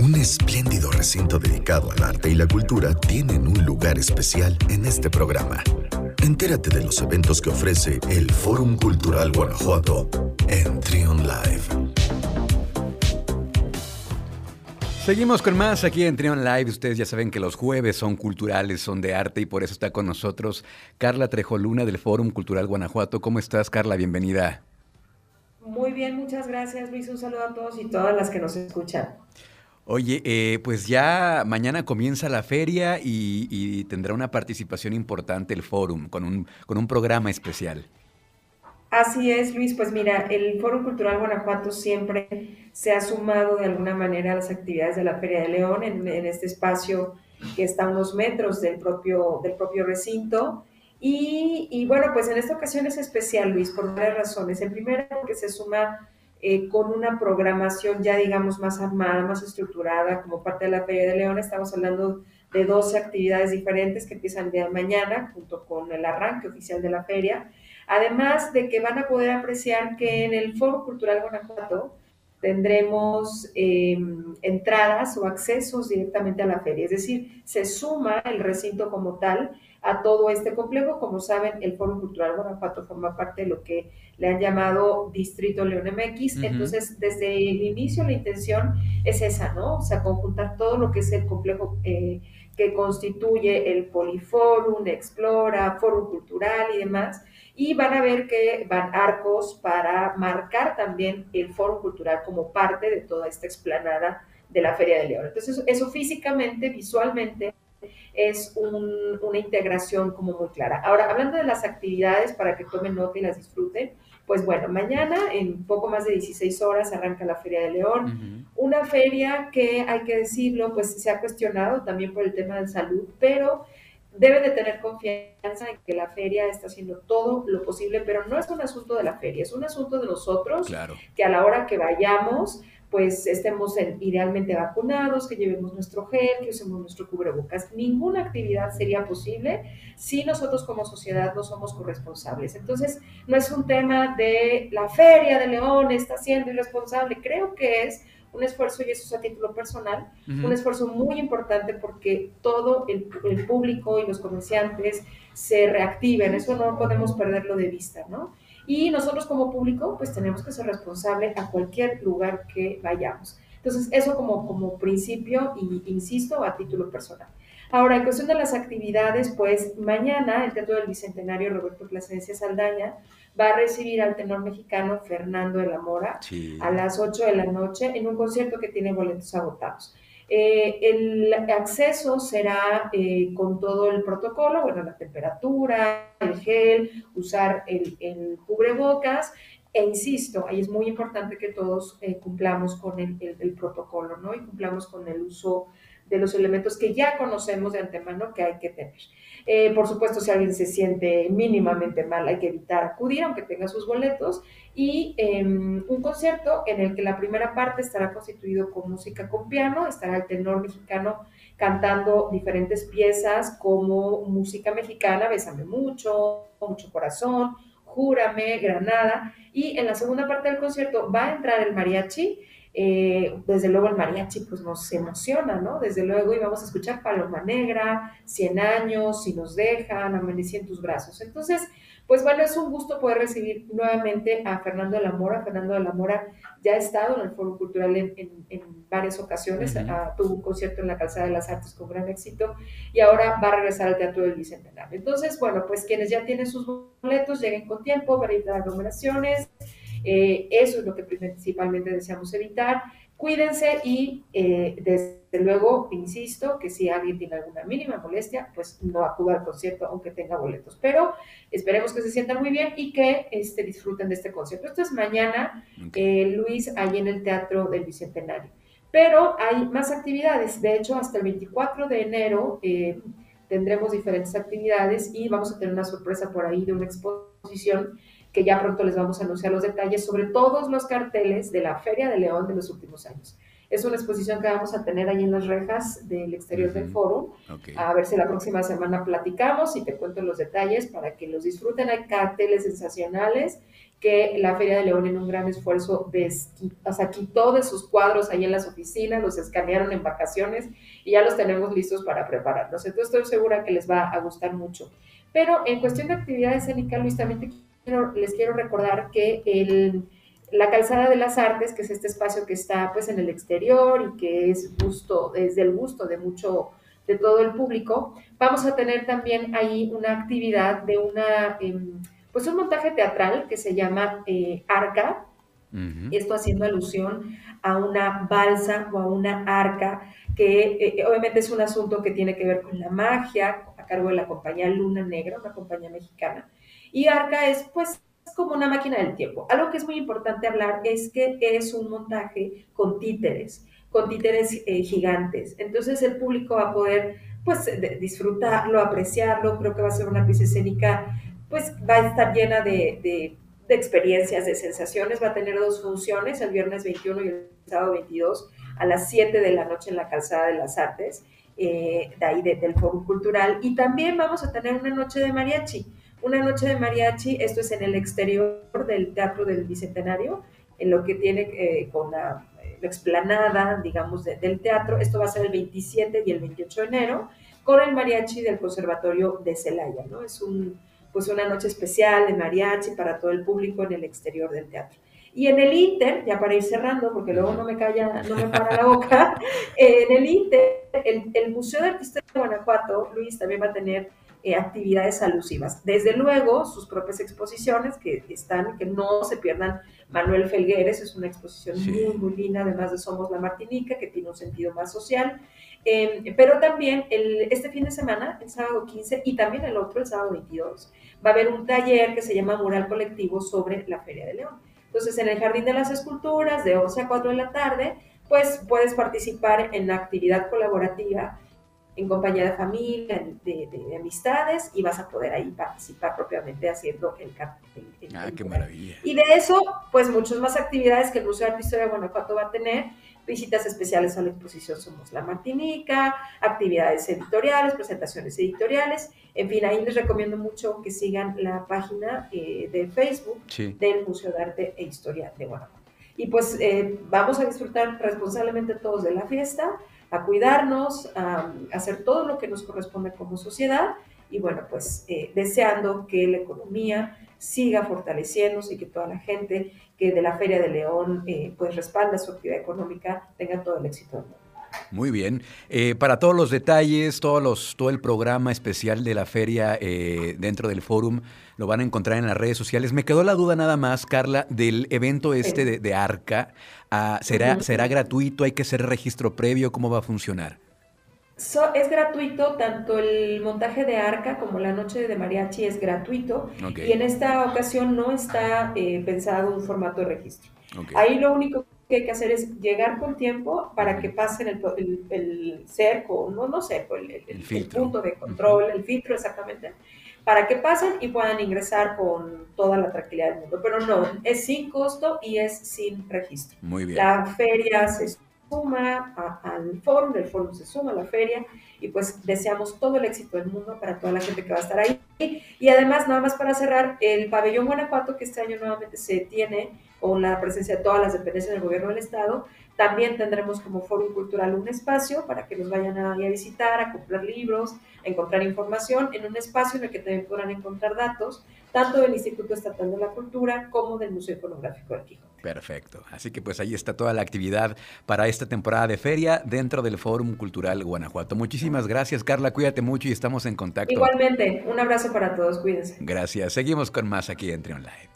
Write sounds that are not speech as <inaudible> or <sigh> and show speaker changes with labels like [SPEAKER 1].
[SPEAKER 1] Un espléndido recinto dedicado al arte y la cultura tienen un lugar especial en este programa. Entérate de los eventos que ofrece el Fórum Cultural Guanajuato en Trion Live.
[SPEAKER 2] Seguimos con más aquí en Trion Live. Ustedes ya saben que los jueves son culturales, son de arte y por eso está con nosotros Carla Trejoluna del Fórum Cultural Guanajuato. ¿Cómo estás, Carla? Bienvenida.
[SPEAKER 3] Muy bien, muchas gracias, Luis. Un saludo a todos y todas las que nos escuchan.
[SPEAKER 2] Oye, eh, pues ya mañana comienza la feria y, tendrá una participación importante el Fórum con un, con un programa especial.
[SPEAKER 3] Así es, Luis. Pues mira, el Foro Cultural Guanajuato siempre se ha sumado de alguna manera a las actividades de la Feria de León en, este espacio que está a unos metros del propio, del propio recinto. Y, bueno, pues en esta ocasión es especial, Luis, por varias razones. En primera, porque se suma eh, con una programación ya, digamos, más armada, más estructurada, como parte de la Feria de León. Estamos hablando de 12 actividades diferentes que empiezan el día de mañana, junto con el arranque oficial de la feria. Además de que van a poder apreciar que en el Foro Cultural Guanajuato tendremos em, entradas o accesos directamente a la feria, es decir, se suma el recinto como tal a todo este complejo. Como saben, el Foro Cultural Guanajuato forma parte de lo que le han llamado Distrito León MX. Entonces, desde el inicio la intención es esa, ¿no? O sea, conjuntar todo lo que es el complejo eh, que constituye el Poliforum, Explora, Foro Cultural y demás y van a ver que van arcos para marcar también el foro cultural como parte de toda esta explanada de la Feria de León. Entonces, eso físicamente, visualmente, es una integración como muy clara. Ahora, hablando de las actividades para que tomen nota y las disfruten, pues bueno, mañana en poco más de 16 horas arranca la Feria de León, una feria que hay que decirlo, pues se ha cuestionado también por el tema de salud, pero debe de tener confianza en que la feria está haciendo todo lo posible, pero no es un asunto de la feria, es un asunto de nosotros, que a la hora que vayamos, pues estemos idealmente vacunados, que llevemos nuestro gel, que usemos nuestro cubrebocas. Ninguna actividad sería posible si nosotros como sociedad no somos corresponsables. Entonces, no es un tema de la feria de León está siendo irresponsable, creo que es un esfuerzo, y eso es a título personal, un esfuerzo muy importante porque todo el, público y los comerciantes se reactiven, eso no podemos perderlo de vista, ¿no? Y nosotros como público, pues tenemos que ser responsables a cualquier lugar que vayamos. Entonces, eso como, como principio, y insisto, a título personal. Ahora, en cuestión de las actividades, pues mañana el Teatro del Bicentenario Roberto Plasencia Saldaña va a recibir al tenor mexicano Fernando de la Mora a las 8 de la noche en un concierto que tiene boletos agotados. Eh, el acceso será eh, con todo el protocolo, bueno, la temperatura, el gel, usar el, cubrebocas, e insisto, ahí es muy importante que todos eh, cumplamos con el, el, protocolo, ¿no? Y cumplamos con el uso de los elementos que ya conocemos de antemano que hay que tener. Eh, por supuesto, si alguien se siente mínimamente mal, hay que evitar acudir, aunque tenga sus boletos. Y em, un concierto en el que la primera parte estará constituido con música con piano, estará el tenor mexicano cantando diferentes piezas como música mexicana, Bésame mucho, Mucho Corazón, Júrame, Granada. Y en la segunda parte del concierto va a entrar el mariachi eh, desde luego el mariachi pues nos emociona, ¿no? Desde luego íbamos a escuchar Paloma Negra, 100 años, Si nos dejan, Amanecí en tus brazos. Entonces, pues bueno, es un gusto poder recibir nuevamente a Fernando de la Mora. Fernando de la Mora ya ha estado en el Foro Cultural en, varias ocasiones, tuvo un concierto en la Calzada de las Artes con gran éxito y ahora va a regresar al Teatro del Bicentenario. Entonces, bueno, pues quienes ya tienen sus boletos, lleguen con tiempo para ir a aglomeraciones. Eh, eso es lo que principalmente deseamos evitar. Cuídense y eh, desde luego, insisto, que si alguien tiene alguna mínima molestia, pues no acuda al concierto aunque tenga boletos. Pero esperemos que se sientan muy bien y que este, disfruten de este concierto. Esto es mañana, eh, Luis, ahí en el Teatro del Bicentenario. Pero hay más actividades. De hecho, hasta el 24 de enero tendremos diferentes actividades y vamos a tener una sorpresa por ahí de una exposición que ya pronto les vamos a anunciar los detalles sobre todos los carteles de la Feria de León de los últimos años. Es una exposición que vamos a tener ahí en las rejas del exterior del foro. A ver si la próxima semana platicamos y te cuento los detalles para que los disfruten. Hay carteles sensacionales que la Feria de León en un gran esfuerzo o sea, quitó de sus cuadros ahí en las oficinas, los escanearon en vacaciones y ya los tenemos listos para prepararlos. Entonces estoy segura que les va a gustar mucho. Pero en cuestión de actividad escénica, Luis, también les quiero recordar que el, la Calzada de las Artes, que es este espacio que está pues en el exterior y que es gusto, es del gusto de mucho de todo el público, vamos a tener también ahí una actividad de una... Em, pues un montaje teatral que se llama eh, Arca, esto haciendo alusión a una balsa o a una arca, que eh, eh, obviamente es un asunto que tiene que ver con la magia, a cargo de la compañía Luna Negra, una compañía mexicana. Y Arca es pues como una máquina del tiempo. Algo que es muy importante hablar es que es un montaje con títeres, con títeres gigantes. Entonces el público va a poder pues disfrutarlo, apreciarlo, creo que va a ser una pieza escénica pues va a estar llena de, experiencias, de sensaciones. Va a tener dos funciones, el viernes 21 y el sábado 22, a las 7 de la noche en la Calzada de las Artes, eh, de ahí del Foro Cultural. Y también vamos a tener una noche de mariachi. Una noche de mariachi, esto es en el exterior del Teatro del Bicentenario, en lo que tiene eh, con la, explanada, digamos, del teatro. Esto va a ser el 27 y el 28 de enero, con el mariachi del Conservatorio de Celaya, ¿no? Es un pues una noche especial de mariachi para todo el público en el exterior del teatro. Y en el Inter, ya para ir cerrando, porque luego no me calla, no me para la boca, <laughs> en el Inter, el, Museo de Artista de Guanajuato, Luis, también va a tener eh, actividades alusivas. Desde luego, sus propias exposiciones que están, que no se pierdan. Manuel Felgueres es una exposición muy, muy linda, además de Somos la Martinica, que tiene un sentido más social. Em, pero también el, este fin de semana, el sábado 15 y también el otro, el sábado 22, va a haber un taller que se llama Mural Colectivo sobre la Feria de León. Entonces, en el Jardín de las Esculturas, de 11 a 4 de la tarde, pues puedes participar en la actividad colaborativa en compañía de familia, de, amistades, y vas a poder ahí participar propiamente haciendo el cartel.
[SPEAKER 2] Ah, qué maravilla.
[SPEAKER 3] Y de eso, pues muchas más actividades que el Museo de Arte Historia de Guanajuato va a tener, visitas especiales a la exposición Somos la Martinica, actividades editoriales, presentaciones editoriales. En fin, ahí les recomiendo mucho que sigan la página eh, de Facebook del Museo de Arte e Historia de Guanajuato. Y pues eh, vamos a disfrutar responsablemente todos de la fiesta, a cuidarnos, a, hacer todo lo que nos corresponde como sociedad y bueno, pues eh, deseando que la economía siga fortaleciéndose y que toda la gente que de la Feria de León eh, pues respalda su actividad económica tenga todo el éxito del mundo.
[SPEAKER 2] Muy bien. Eh, para todos los detalles, todos los, todo el programa especial de la feria eh, dentro del forum lo van a encontrar en las redes sociales. Me quedó la duda nada más, Carla, del evento este de, Arca. Ah, ¿será, ¿Será gratuito? ¿Hay que hacer registro previo? ¿Cómo va a funcionar?
[SPEAKER 3] es gratuito, tanto el montaje de arca como la noche de mariachi es gratuito. Y en esta ocasión no está eh, pensado un formato de registro. Ahí lo único que hay que hacer es llegar con tiempo para que pasen el, el, cerco, no, no cerco, el, punto de control, el filtro exactamente, para que pasen y puedan ingresar con toda la tranquilidad del mundo. Pero no, es sin costo y es sin registro.
[SPEAKER 2] Muy bien.
[SPEAKER 3] La feria se suma al foro, del foro se suma a la feria y pues deseamos todo el éxito del mundo para toda la gente que va a estar ahí. Y además, nada más para cerrar, el pabellón Guanajuato que este año nuevamente se tiene con la presencia de todas las dependencias del gobierno del estado, también tendremos como foro cultural un espacio para que nos vayan a, a visitar, a comprar libros, a encontrar información en un espacio en el que también podrán encontrar datos tanto del Instituto Estatal de la Cultura como del Museo Iconográfico de Quijote.
[SPEAKER 2] Perfecto. Así que pues ahí está toda la actividad para esta temporada de feria dentro del Fórum Cultural Guanajuato. Muchísimas gracias, Carla. Cuídate mucho y estamos en contacto.
[SPEAKER 3] Igualmente, un abrazo para todos. Cuídense.
[SPEAKER 2] Gracias. Seguimos con más aquí en Trion Live.